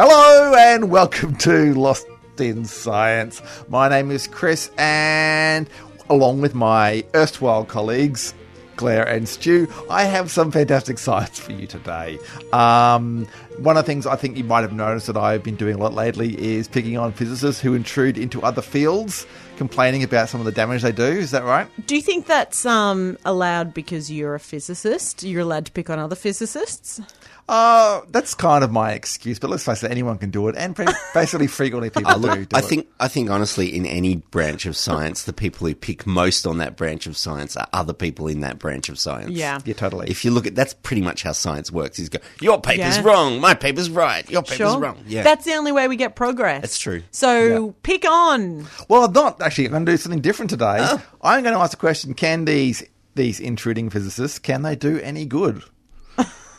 Hello and welcome to Lost in Science. My name is Chris, and along with my erstwhile colleagues, Claire and Stu, I have some fantastic science for you today. Um, one of the things I think you might have noticed that I've been doing a lot lately is picking on physicists who intrude into other fields, complaining about some of the damage they do. Is that right? Do you think that's um, allowed because you're a physicist? You're allowed to pick on other physicists? Uh, that's kind of my excuse, but let's face it, anyone can do it, and basically frequently people Uh, look, do. do I it. think I think honestly, in any branch of science, the people who pick most on that branch of science are other people in that branch of science. Yeah. Yeah, totally. If you look at that's pretty much how science works. Is go your paper's Yeah. wrong, my paper's right, your paper's Sure. wrong. Yeah, That's the only way we get progress. That's true. So Yeah. pick on. Well, I'm not actually. I'm going to do something different today. Oh. I'm going to ask the question: Can these these intruding physicists can they do any good?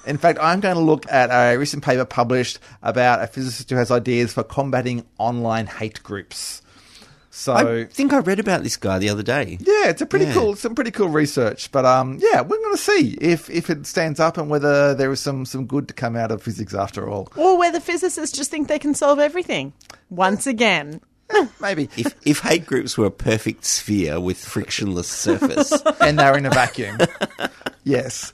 In fact, I'm going to look at a recent paper published about a physicist who has ideas for combating online hate groups. So I think I read about this guy the other day. yeah, it's a pretty Yeah. cool, some pretty cool research. But um, yeah, we're going to see if if it stands up and whether there is some some good to come out of physics after all. Or whether physicists just think they can solve everything. Once again. Maybe. If if hate groups were a perfect sphere with frictionless surface, and they're in a vacuum. yes.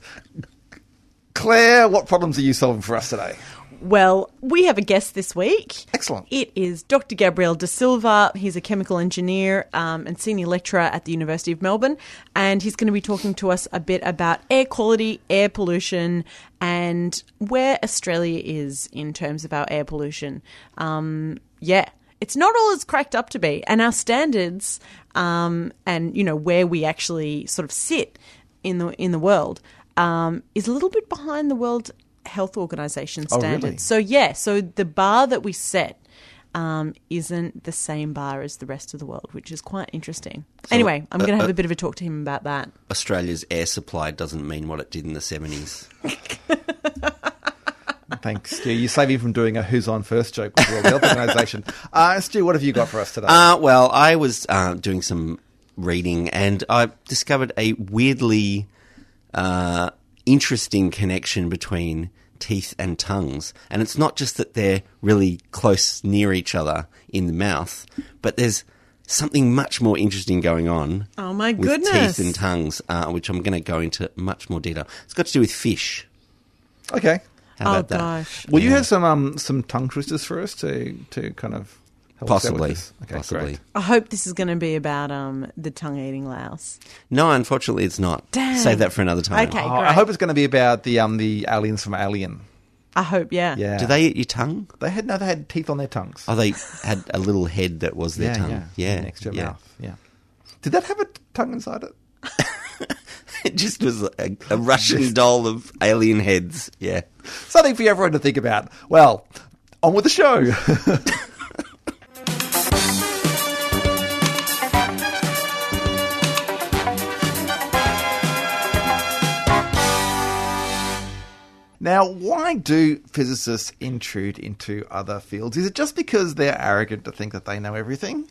Claire, what problems are you solving for us today? Well, we have a guest this week. Excellent. It is Dr. Gabriel da Silva. He's a chemical engineer um, and senior lecturer at the University of Melbourne. And he's going to be talking to us a bit about air quality, air pollution, and where Australia is in terms of our air pollution. Um, yeah, it's not all as cracked up to be. And our standards um, and, you know, where we actually sort of sit in the, in the world um, is a little bit behind the World Health Organization Oh, standards. really? So yeah, so the bar that we set um, isn't the same bar as the rest of the world, which is quite interesting. anyway, I'm going to have a bit of a talk to him about that. Australia's air supply doesn't mean what it did in the seventies. Thanks, Stu. You save me from doing a who's on first joke with the World Health Organization. Uh, Stu, what have you got for us today? Uh, well, I was uh, doing some reading and I discovered a weirdly uh, interesting connection between teeth and tongues. And it's not just that they're really close near each other in the mouth, but there's something much more interesting going on. Oh, my with goodness. teeth and tongues, uh, which I'm going to go into much more detail. It's got to do with fish. okay. How oh about that? gosh. Well, you have some um, some tongue twisters for us to to kind of help us out with Possibly. Okay, Possibly. great. I hope this is going to be about um, the tongue eating louse. No, unfortunately, it's not. Damn. Save that for another time. Okay. Oh, I hope it's going to be about the um the aliens from Alien. I hope, yeah. Yeah. Do they eat your tongue? They had no. They had teeth on their tongues. Oh, they had a little head that was their tongue. Yeah, next to your yeah. mouth. Yeah. Did that have a tongue inside it? It just was a, a Russian doll of alien heads. Yeah. Something for everyone to think about. Well, on with the show. Now, why do physicists intrude into other fields? Is it just because they're arrogant to think that they know everything?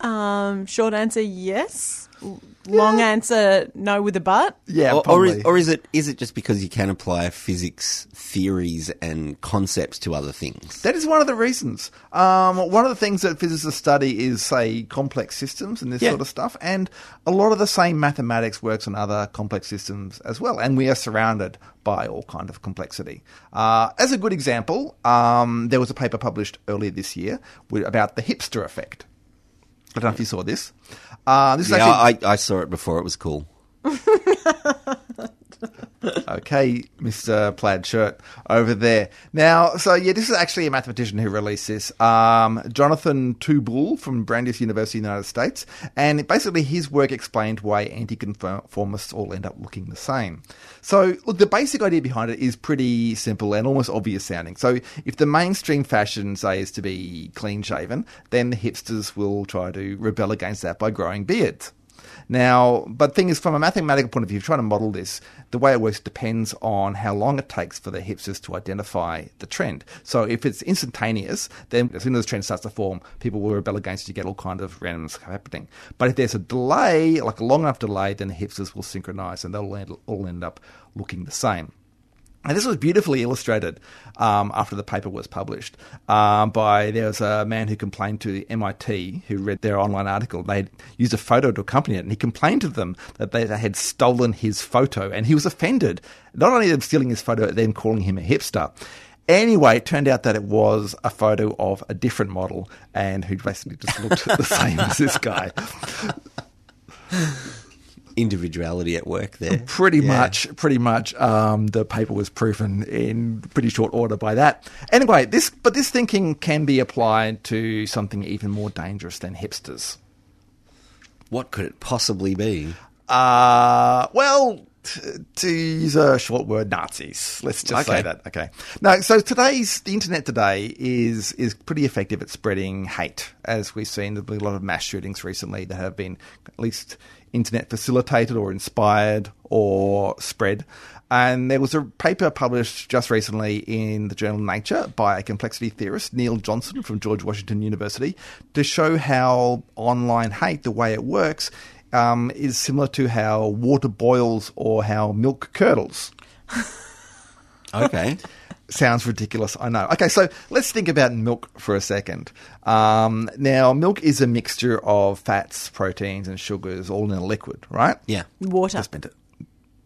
Um, short answer, yes. L- Long answer, no with a but. Yeah, or, or, is, or is it is it just because you can apply physics theories and concepts to other things? That is one of the reasons. Um, one of the things that physicists study is, say, complex systems and this Yeah. sort of stuff. And a lot of the same mathematics works on other complex systems as well. And we are surrounded by all kind of complexity. Uh, as a good example, um, there was a paper published earlier this year about the hipster effect. I don't know if you saw this. Uh, this is Yeah, actually I, I saw it before. It was cool. okay, Mr. Plaid Shirt over there. Now, so yeah, this is actually a mathematician who released this. Um, Jonathan Touboul from Brandeis University in the United States. And basically, his work explained why anti-conformists all end up looking the same. So, look, the basic idea behind it is pretty simple and almost obvious sounding. So, if the mainstream fashion, say, is to be clean shaven, then the hipsters will try to rebel against that by growing beards. Now, but thing is, from a mathematical point of view, trying to model this, the way it works depends on how long it takes for the hipsters to identify the trend. So if it's instantaneous, then as soon as the trend starts to form, people will rebel against it, you get all kind of randomness happening. But if there's a delay, like a long enough delay, then the hipsters will synchronize and they'll all end up looking the same. And this was beautifully illustrated um, after the paper was published um, by there was a man who complained to MIT who read their online article. They used a photo to accompany it, and he complained to them that they, had stolen his photo, and he was offended. Not only them stealing his photo, but then calling him a hipster. Anyway, it turned out that it was a photo of a different model, and who basically just looked the same as this guy individuality at work there. Pretty yeah. much, pretty much. Um, the paper was proven in pretty short order by that. Anyway, this but this thinking can be applied to something even more dangerous than hipsters. What could it possibly be? Uh, well, to use a short word, Nazis. Let's just okay. say that. Okay. No, so today's the internet today is is pretty effective at spreading hate, as we've seen. There's been a lot of mass shootings recently that have been at least internet facilitated or inspired or spread. And there was a paper published just recently in the journal Nature by a complexity theorist, Neil Johnson from George Washington University, to show how online hate, the way it works, um, is similar to how water boils or how milk curdles. okay. Sounds ridiculous, I know. Okay, so let's think about milk for a second. Um, now, milk is a mixture of fats, proteins, and sugars all in a liquid, right? Yeah. Water.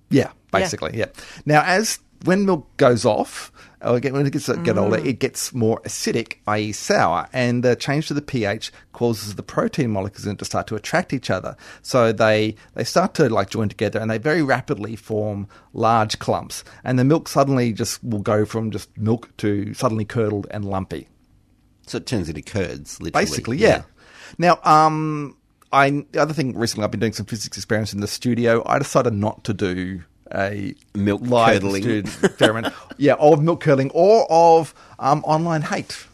Yeah, basically, yeah. yeah. Now, as when milk goes off, when it gets get older, mm. it gets more acidic, i.e., sour, and the change to the pH causes the protein molecules to start to attract each other. So they they start to like join together, and they very rapidly form large clumps. And the milk suddenly just will go from just milk to suddenly curdled and lumpy. So it turns into curds, literally. Basically, yeah. yeah. Now, um, I the other thing recently, I've been doing some physics experiments in the studio. I decided not to do a milk curdling experiment, yeah, of milk curdling or of um, online hate.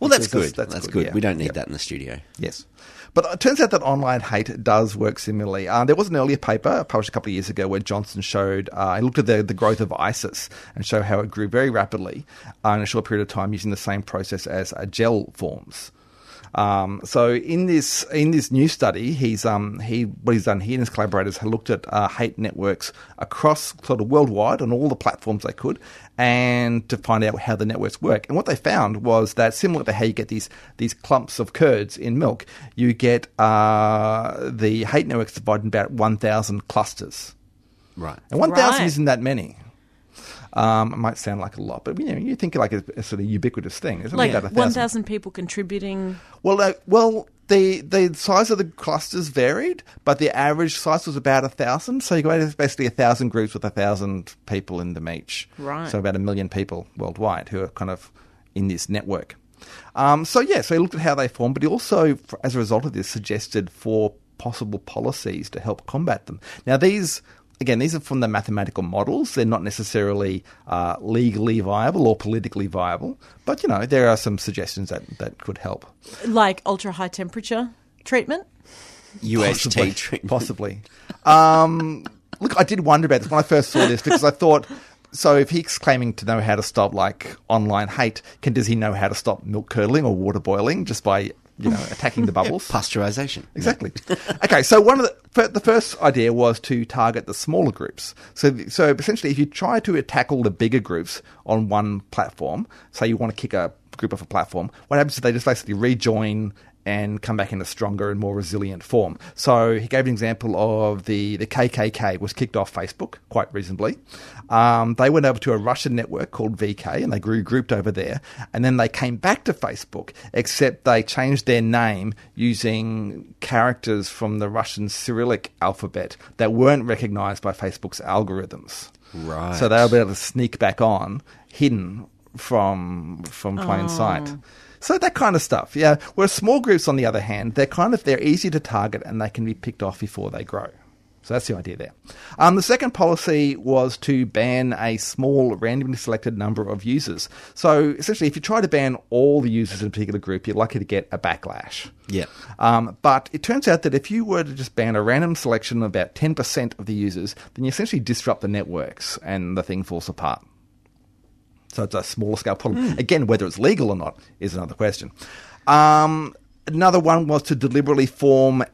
Well, that's good. That's, that's, good. good. Yeah. We don't need that in the studio. Yes. But it turns out that online hate does work similarly. Uh, there was an earlier paper published a couple of years ago where Johnson showed, uh, he looked at the, the growth of ISIS and showed how it grew very rapidly uh, in a short period of time using the same process as gel forms. Um, so in this in this new study, he's um, he what he's done he and his collaborators have looked at uh, hate networks across sort of worldwide on all the platforms they could, and to find out how the networks work. And what they found was that similar to how you get these these clumps of curds in milk, you get uh, the hate networks divided in about one thousand clusters. Right, and one thousand right. isn't that many. Um, it might sound like a lot, but you know, you think like a, a sort of ubiquitous thing. Isn't like one thousand people contributing. Well, uh, well, the the size of the clusters varied, but the average size was about a thousand. So you got basically a thousand groups with a thousand people in them each. Right. So about a million people worldwide who are kind of in this network. Um, so yeah, so he looked at how they form, but he also, as a result of this, suggested four possible policies to help combat them. Now these again, these are from the mathematical models. They're not necessarily uh, legally viable or politically viable, but you know there are some suggestions that, that could help. Like ultra high temperature treatment. UHT possibly, treatment, possibly. Um, look, I did wonder about this when I first saw this because I thought. So if he's claiming to know how to stop like online hate, can does he know how to stop milk curdling or water boiling just by you know, attacking the bubbles. Pasteurization. Exactly. okay, so one of the the first idea was to target the smaller groups. So so essentially, if you try to attack all the bigger groups on one platform, say you want to kick a group off a platform, what happens is they just basically rejoin and come back in a stronger and more resilient form. So he gave an example of the, the KKK was kicked off Facebook quite reasonably. Um, they went over to a Russian network called VK and they grew grouped over there. And then they came back to Facebook, except they changed their name using characters from the Russian Cyrillic alphabet that weren't recognized by Facebook's algorithms. Right. So they were able to sneak back on, hidden from from plain sight. So that kind of stuff, yeah. Whereas small groups, on the other hand, they're kind of they're easy to target and they can be picked off before they grow. So that's the idea there. Um, the second policy was to ban a small, randomly selected number of users. So essentially, if you try to ban all the users in a particular group, you're likely to get a backlash. Yeah. Um, but it turns out that if you were to just ban a random selection of about 10% of the users, then you essentially disrupt the networks and the thing falls apart. So it's a smaller scale problem. Again, whether it's legal or not is another question. Um, another one was to deliberately form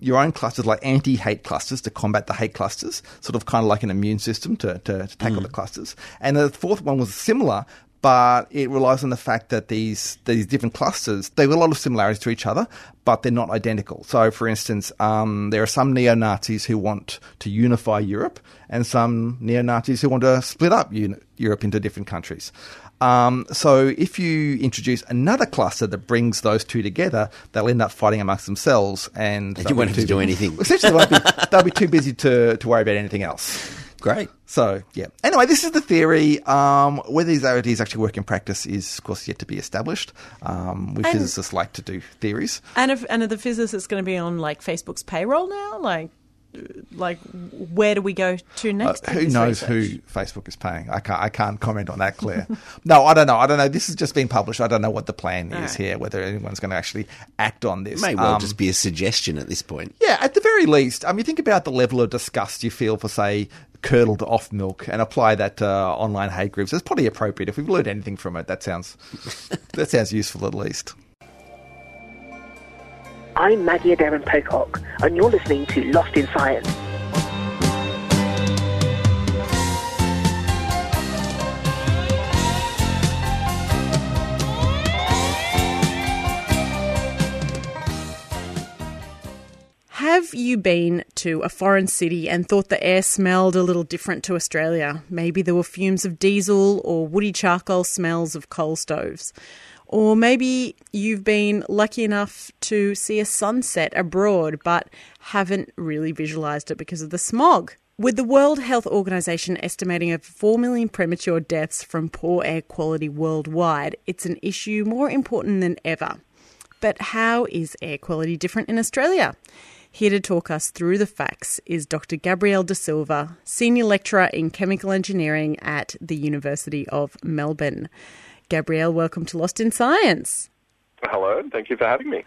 your own clusters, like anti hate clusters, to combat the hate clusters, sort of kind of like an immune system to, to, to tackle the clusters. And the fourth one was similar, but it relies on the fact that these these different clusters they have a lot of similarities to each other, but they're not identical. So, for instance, um, there are some neo Nazis who want to unify Europe, and some neo Nazis who want to split up Europe into different countries. Um, so, if you introduce another cluster that brings those two together, they'll end up fighting amongst themselves, and And they'll you won't have to do anything. Essentially, they won't be, they'll be too busy to, to worry about anything else. Great. So yeah. Anyway, this is the theory. Um, whether these ideas actually work in practice is, of course, yet to be established. Um, we And- physicists like to do theories. And if and are the physicists going to be on like Facebook's payroll now? Like, like where do we go to Uh, next? with who knows research? who Facebook is paying? I can't. I can't comment on that, Claire. no, I don't know. I don't know. This has just been published. I don't know what the plan is Alright. here. Whether anyone's going to actually act on this. May well Um, just be a suggestion at this point. Yeah, at the very least, I mean, think about the level of disgust you feel for, say, curdled off milk, and apply that to uh, online hate groups. It's probably appropriate. If we've learned anything from it, that sounds that sounds useful at least. I'm Maggie Aderin-Pocock, and you're listening to Lost in Science. Have you been to a foreign city and thought the air smelled a little different to Australia? Maybe there were fumes of diesel or woody charcoal smells of coal stoves. Or maybe you've been lucky enough to see a sunset abroad but haven't really visualised it because of the smog. With the World Health Organization estimating over 4 million premature deaths from poor air quality worldwide, it's an issue more important than ever. But how is air quality different in Australia? Here to talk us through the facts is Dr. Gabriel da Silva, Senior Lecturer in Chemical Engineering at the University of Melbourne. Gabriel, welcome to Lost in Science. Hello, thank you for having me.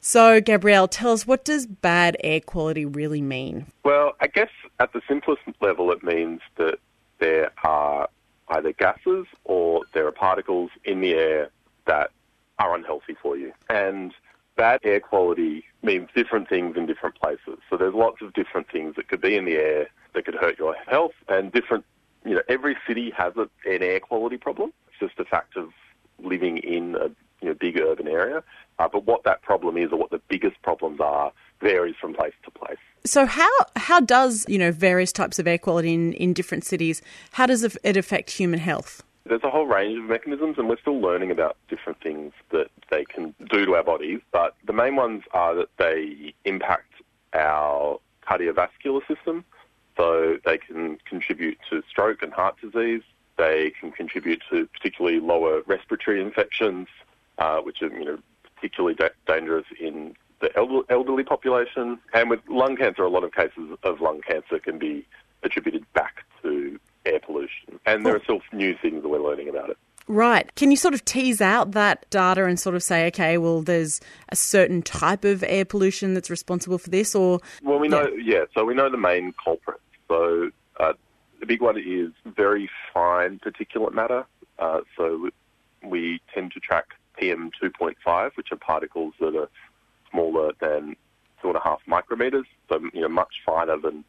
So, Gabriel, tell us what does bad air quality really mean? Well, I guess at the simplest level, it means that there are either gases or there are particles in the air that are unhealthy for you. And bad air quality means different things in different places. So there's lots of different things that could be in the air that could hurt your health, and different, you know, every city has a, an air quality problem. Just a fact of living in a you know, big urban area. Uh, but what that problem is, or what the biggest problems are, varies from place to place. So, how how does you know various types of air quality in, in different cities? How does it affect human health? There's a whole range of mechanisms, and we're still learning about different things that they can do to our bodies. But the main ones are that they impact our cardiovascular system, so they can contribute to stroke and heart disease. They can contribute to particularly lower respiratory infections, uh, which are you know particularly da- dangerous in the elder- elderly population. And with lung cancer, a lot of cases of lung cancer can be attributed back to air pollution. And there are still new things that we're learning about it. Right. Can you sort of tease out that data and sort of say, okay, well, there's a certain type of air pollution that's responsible for this, or Well, we know, yeah, so we know the main culprits. So uh, the big one is very fine particulate matter. Uh, so we tend to track PM 2.5, which are particles that are smaller than two and a half micrometers, so you know much finer than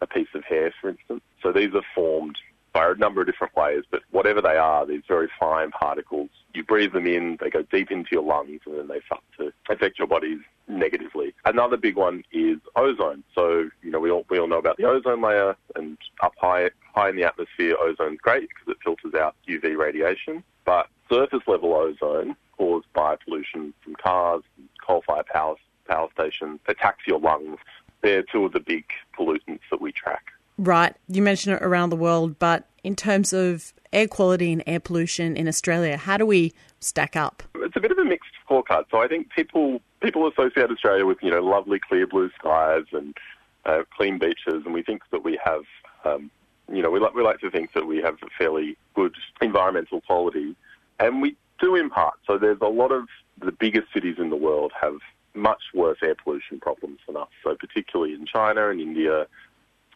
a piece of hair, for instance. So these are formed by a number of different ways, but whatever they are, these very fine particles, you breathe them in, they go deep into your lungs, and then they start to affect your bodies negatively. Another big one is ozone. So, you know, we all, we all know about the ozone layer, and up high, high in the atmosphere, ozone's great because it filters out UV radiation. But surface level ozone caused by pollution from cars, coal-fired power, power stations, attacks your lungs. They're two of the big pollutants that we track. Right. You mentioned it around the world, but in terms of air quality and air pollution in Australia, how do we stack up? It's a bit of a mixed scorecard. So I think people people associate Australia with you know lovely clear blue skies and uh, clean beaches, and we think that we have um, you know we like we like to think that we have a fairly good environmental quality, and we do in part. So there's a lot of the biggest cities in the world have much worse air pollution problems than us. So particularly in China and India,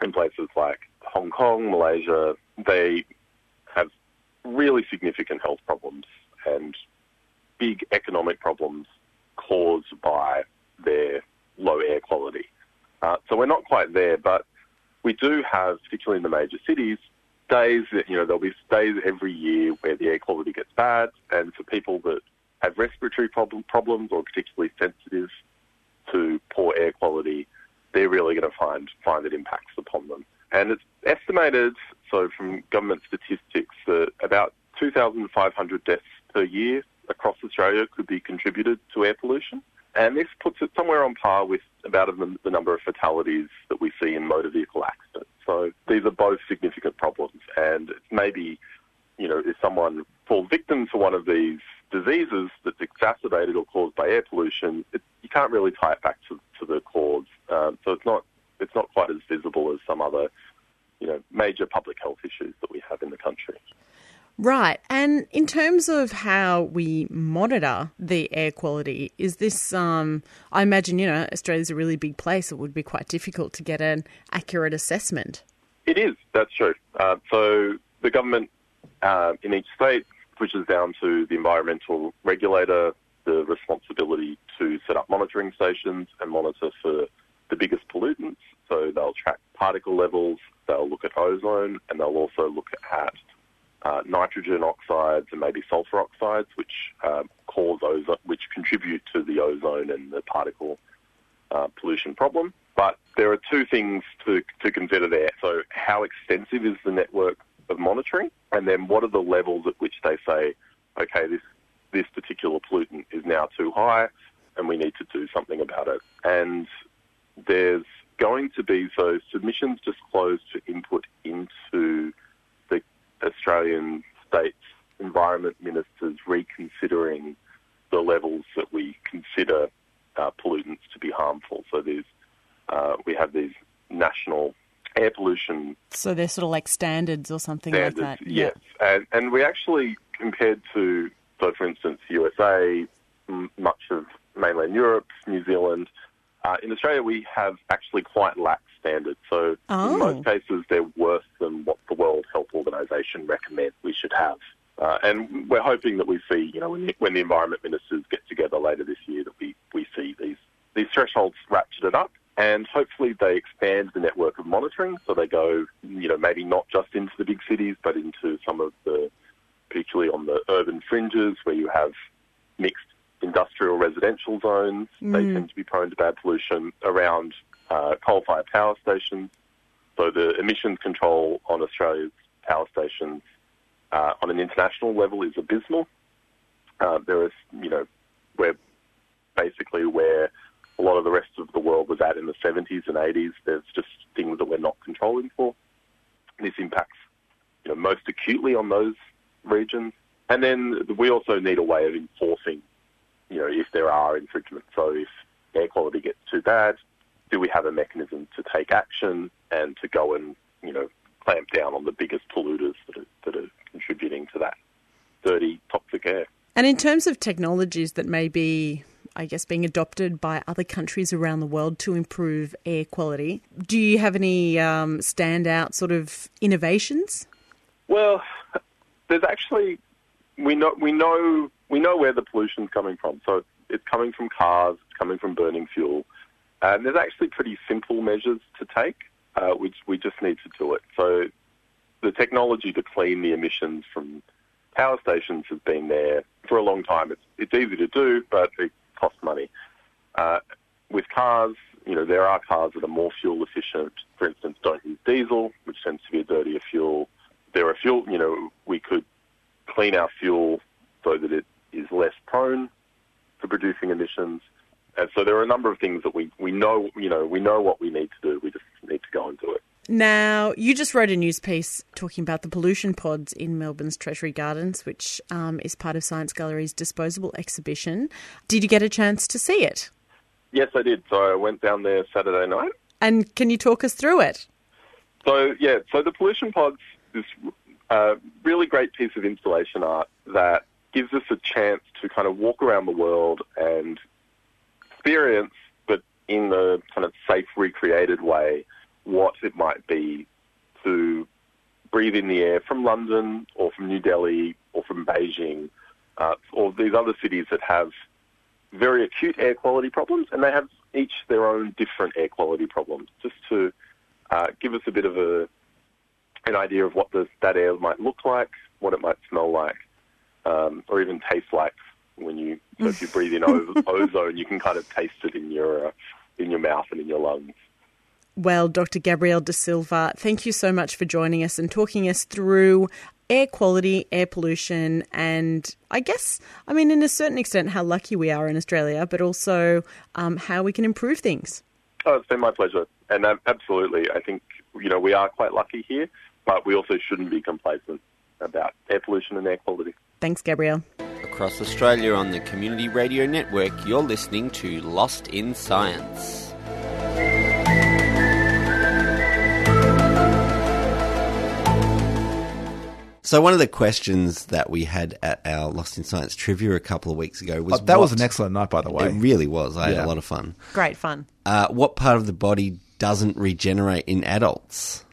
in places like Hong Kong, Malaysia, they have really significant health problems and big economic problems caused by their low air quality. Uh, so we're not quite there, but we do have, particularly in the major cities, days that, you know, there'll be days every year where the air quality gets bad, and for people that have respiratory problem, problems or particularly sensitive to poor air quality, they're really going to find find it impacts upon them. And it's estimated, so from government statistics, that about 2,500 deaths per year across Australia could be contributed to air pollution. And this puts it somewhere on par with about the number of fatalities that we see in motor vehicle accidents. So these are both significant problems. And maybe, you know, if someone falls victim to one of these diseases that's exacerbated or caused by air pollution, it, you can't really tie it back to, to the cause. Um, so it's not it's not quite as visible as some other, you know, major public health issues that we have in the country. Right. And in terms of how we monitor the air quality, is this, um, I imagine, you know, Australia's a really big place. It would be quite difficult to get an accurate assessment. It is, that's true. Uh, so the government uh, in each state pushes down to the environmental regulator the responsibility to set up monitoring stations and monitor for the biggest pollutants. So they'll track particle levels, they'll look at ozone, and they'll also look at uh, nitrogen oxides and maybe sulfur oxides, which uh, cause ozone, which contribute to the ozone and the particle uh, pollution problem. But there are two things to, to consider there. So, how extensive is the network of monitoring, and then what are the levels at which they say, okay, this this particular pollutant is now too high, and we need to do something about it. And there's going to be so submissions disclosed closed for input into the Australian states environment ministers reconsidering the levels that we consider uh, pollutants to be harmful. So there's uh, we have these national air pollution. So they're sort of like standards or something standards, like that. Yes, and and we actually compared to so for instance USA, m- much of mainland Europe, New Zealand. Uh, in Australia, we have actually quite lax standards. So Oh. in most cases, they're worse than what the World Health Organization recommends we should have. Uh, and we're hoping that we see, you know, when the, when the environment ministers get together later this year, that we, we see these these thresholds ratcheted up, and hopefully they expand the network of monitoring. So they go, you know, maybe not just into the big cities, but into some of the, particularly on the urban fringes where you have mixed industrial residential zones. They tend to be prone to bad pollution around uh, coal-fired power stations. So the emissions control on Australia's power stations uh, on an international level is abysmal. Uh, there is, you know, we're basically where a lot of the rest of the world was at in the 70s and 80s. There's just things that we're not controlling for. This impacts, you know, most acutely on those regions. And then we also need a way of enforcing, you know, if there are infringements. So if air quality gets too bad, do we have a mechanism to take action and to go and, you know, clamp down on the biggest polluters that are, that are contributing to that dirty, toxic air? And in terms of technologies that may be, I guess, being adopted by other countries around the world to improve air quality, do you have any um, standout sort of innovations? Well, there's actually we know we know we know where the pollution's coming from. So it's coming from cars, it's coming from burning fuel, and there's actually pretty simple measures to take, uh, which we just need to do it. So the technology to clean the emissions from power stations has been there for a long time. It's it's easy to do, but it costs money. Uh, with cars, you know, there are cars that are more fuel efficient. For instance, don't use diesel, which tends to be a dirtier fuel. There are fuel, you know, we could clean our fuel so that it is less prone to producing emissions. And so there are a number of things that we, we know, you know, we know what we need to do. We just need to go and do it. Now, you just wrote a news piece talking about the pollution pods in Melbourne's Treasury Gardens, which um, is part of Science Gallery's disposable exhibition. Did you get a chance to see it? Yes, I did. So I went down there Saturday night. And can you talk us through it? So yeah, so the pollution pods is a really great piece of installation art that gives us a chance to kind of walk around the world and experience, but in the kind of safe, recreated way, what it might be to breathe in the air from London or from New Delhi or from Beijing uh, or these other cities that have very acute air quality problems, and they have each their own different air quality problems, just to uh, give us a bit of a an idea of what the, that air might look like, what it might smell like, um, or even taste like when you so if you breathe in ozone, you can kind of taste it in your uh, in your mouth and in your lungs. Well, Dr. Gabriel da Silva, thank you so much for joining us and talking us through air quality, air pollution, and I guess, I mean, in a certain extent, how lucky we are in Australia, but also um, how we can improve things. Oh, it's been my pleasure, and um, absolutely, I think you know we are quite lucky here, but we also shouldn't be complacent about air pollution and air quality. Thanks, Gabriel. Across Australia on the Community Radio Network, you're listening to Lost in Science. So one of the questions that we had at our Lost in Science trivia a couple of weeks ago was Oh, that was an excellent night, by the way. It really was. I had a lot of fun. Great fun. Uh, what part of the body doesn't regenerate in adults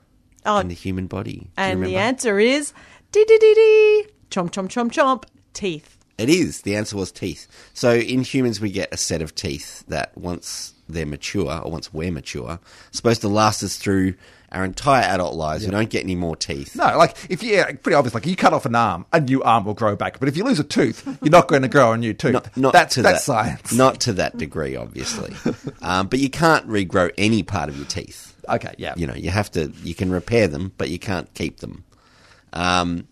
Oh, in the human body? Do and the answer is dee dee dee dee. Chomp, chomp, chomp, chomp. Teeth. It is. The answer was teeth. So in humans, we get a set of teeth that once they're mature, or once we're mature, supposed to last us through our entire adult lives. We don't get any more teeth. No, like if you, yeah, pretty obvious. Like you cut off an arm, a new arm will grow back. But if you lose a tooth, you're not going to grow a new tooth. Not, not that's to that's that, science. Not to that degree, obviously. um, but you can't regrow any part of your teeth. Okay. Yeah. You know, you have to. You can repair them, but you can't keep them. Um,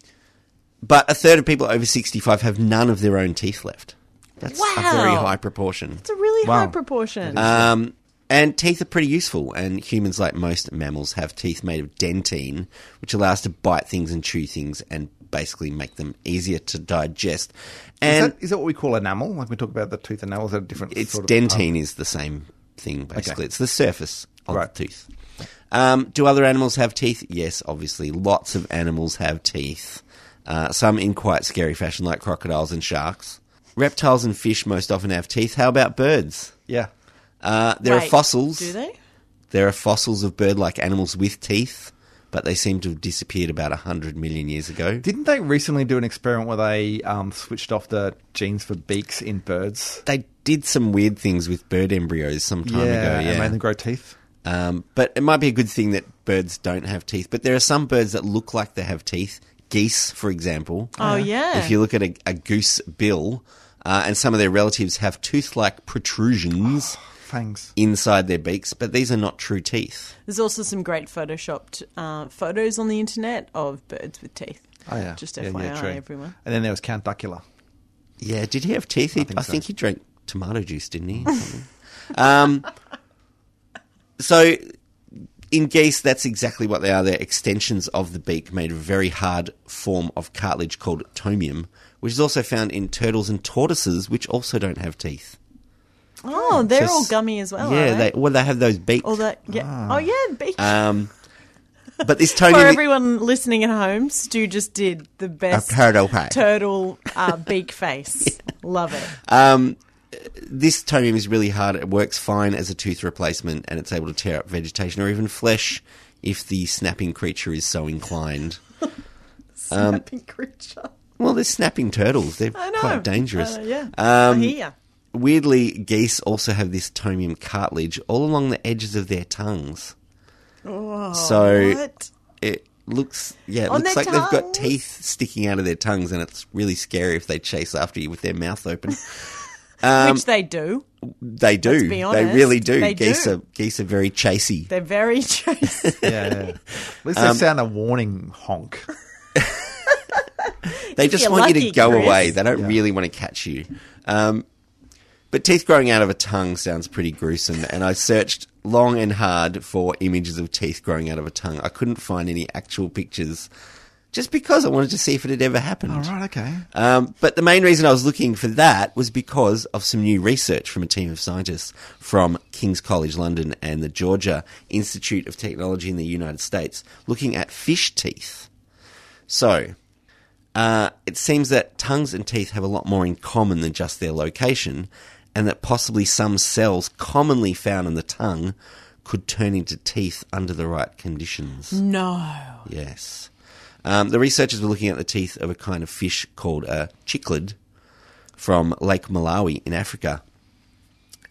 but a third of people over sixty-five have none of their own teeth left. That's a very high proportion. It's a really Wow. high proportion. Um, and teeth are pretty useful, and humans, like most mammals, have teeth made of dentine, which allows to bite things and chew things and basically make them easier to digest. is, And that, is that what we call enamel? Like we talk about the tooth enamel? Is that a different it's sort of dentine is the same thing, basically. Okay. It's the surface of Right. the tooth. Um, do other animals have teeth? Yes, obviously. Lots of animals have teeth. Uh, some in quite scary fashion, like crocodiles and sharks. Reptiles and fish most often have teeth. How about birds? Yeah. Uh, there are fossils. Do they? There are fossils of bird-like animals with teeth, but they seem to have disappeared about 100 million years ago. Didn't they recently do an experiment where they um, switched off the genes for beaks in birds? They did some weird things with bird embryos some time ago, and yeah. made them grow teeth. Um, but it might be a good thing that birds don't have teeth. But there are some birds that look like they have teeth. Geese, for example. Oh, yeah. If you look at a, a goose bill, uh, and some of their relatives have tooth-like protrusions Fangs. inside their beaks, but these are not true teeth. There's also some great photoshopped uh, photos on the internet of birds with teeth. Oh yeah. Just Yeah, yeah, FYI, true. everyone. And then there was Count Duckula. Yeah, did he have teeth? He- I think think, so. he drank tomato juice, didn't he? or something? um, so, in geese, that's exactly what they are. They're extensions of the beak made of a very hard form of cartilage called tomium, which is also found in turtles and tortoises, which also don't have teeth. Oh, they're Just- all gummy as well. yeah, are they, well, they have those beaks. All that. Yeah. Oh yeah, beaks. Um, but this For everyone listening at home, Stu just did the best turtle turtle uh, beak face. Love it. Um, this tomium is really hard. It works fine as a tooth replacement, and it's able to tear up vegetation or even flesh if the snapping creature is so inclined. Um, Snapping creature. Well, they're snapping turtles. They're quite dangerous. Uh, yeah. Um, I. Weirdly, geese also have this tomium cartilage all along the edges of their tongues. Oh, so what? it looks, yeah, it On looks like they've got teeth sticking out of their tongues, and it's really scary if they chase after you with their mouth open. Um, Which they do. They do. Let's be they really do. they geese do. are geese are very chasey. They're very chasey. Yeah, yeah. At least Um, they sound a warning honk. They just you're want you to go Chris. away. They don't really want to catch you. Um, But teeth growing out of a tongue sounds pretty gruesome, and I searched long and hard for images of teeth growing out of a tongue. I couldn't find any actual pictures, just because I wanted to see if it had ever happened. All right, okay. Um, but the main reason I was looking for that was because of some new research from a team of scientists from King's College London and the Georgia Institute of Technology in the United States looking at fish teeth. So, uh, it seems that tongues and teeth have a lot more in common than just their location, and that possibly some cells commonly found in the tongue could turn into teeth under the right conditions. No. Yes. Um, the researchers were looking at the teeth of a kind of fish called a cichlid from Lake Malawi in Africa.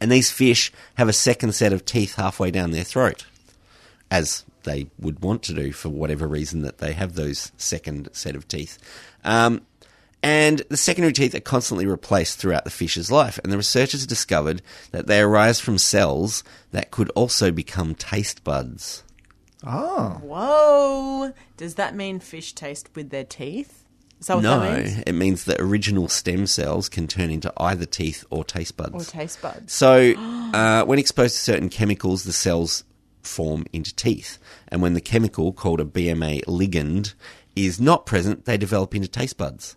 And these fish have a second set of teeth halfway down their throat, as they would want to do for whatever reason that they have those second set of teeth. Um, and the secondary teeth are constantly replaced throughout the fish's life. And the researchers discovered that they arise from cells that could also become taste buds. Oh. Whoa. Does that mean fish taste with their teeth? Is that what no, that means? it means that original stem cells can turn into either teeth or taste buds. Or taste buds. So, uh, when exposed to certain chemicals, the cells form into teeth. And when the chemical, called a BMP ligand, is not present, they develop into taste buds.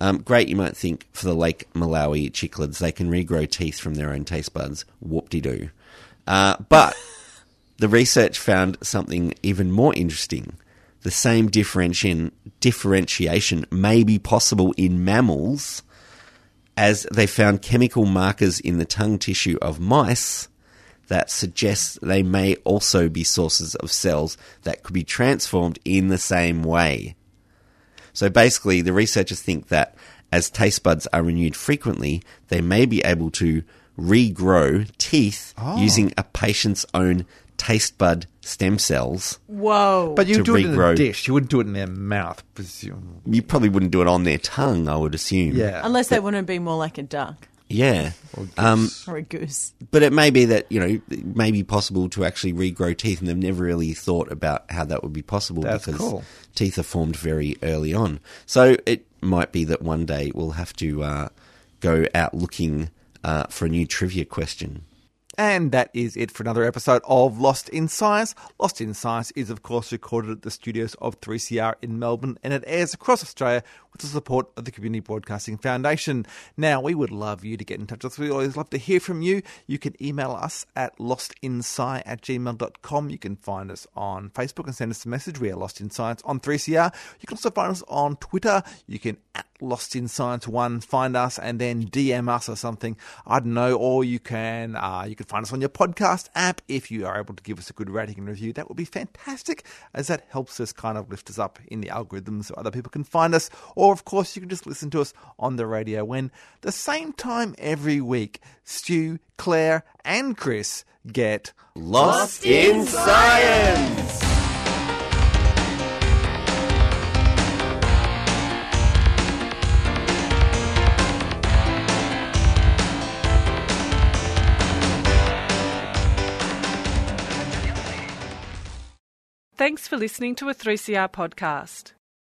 Um, great, you might think, for the Lake Malawi cichlids, they can regrow teeth from their own taste buds. Whoop de doo. Uh, but the research found something even more interesting. The same differentiation, differentiation may be possible in mammals, as they found chemical markers in the tongue tissue of mice that suggest they may also be sources of cells that could be transformed in the same way. So basically, the researchers think that as taste buds are renewed frequently, they may be able to regrow teeth oh. using a patient's own taste bud stem cells. Whoa. But you To do it in a dish. You wouldn't do it in their mouth, presumably. You probably wouldn't do it on their tongue, I would assume. Yeah. Unless they want to be more like a duck Yeah. Or a, Um, or a goose. but it may be that, you know, it may be possible to actually regrow teeth, and they've never really thought about how that would be possible That's because cool. teeth are formed very early on. So it might be that one day we'll have to uh, go out looking uh, for a new trivia question. And that is it for another episode of Lost in Science. Lost in Science is, of course, recorded at the studios of 3CR in Melbourne and it airs across Australia with the support of the Community Broadcasting Foundation. Now, we would love you to get in touch with us. We always love to hear from you. You can email us at lostinsci at gmail.com. You can find us on Facebook and send us a message. We are Lost in Science on 3CR. You can also find us on Twitter. You can at Lost in Science One find us and then DM us or something. I don't know. Or you can uh, you can find us on your podcast app if you are able to give us a good rating and review. That would be fantastic, as that helps us kind of lift us up in the algorithms so other people can find us. Or of course, you can just listen to us on the radio when the same time every week. Stu, Claire, and Chris get Lost in Science! Thanks for listening to a 3CR podcast.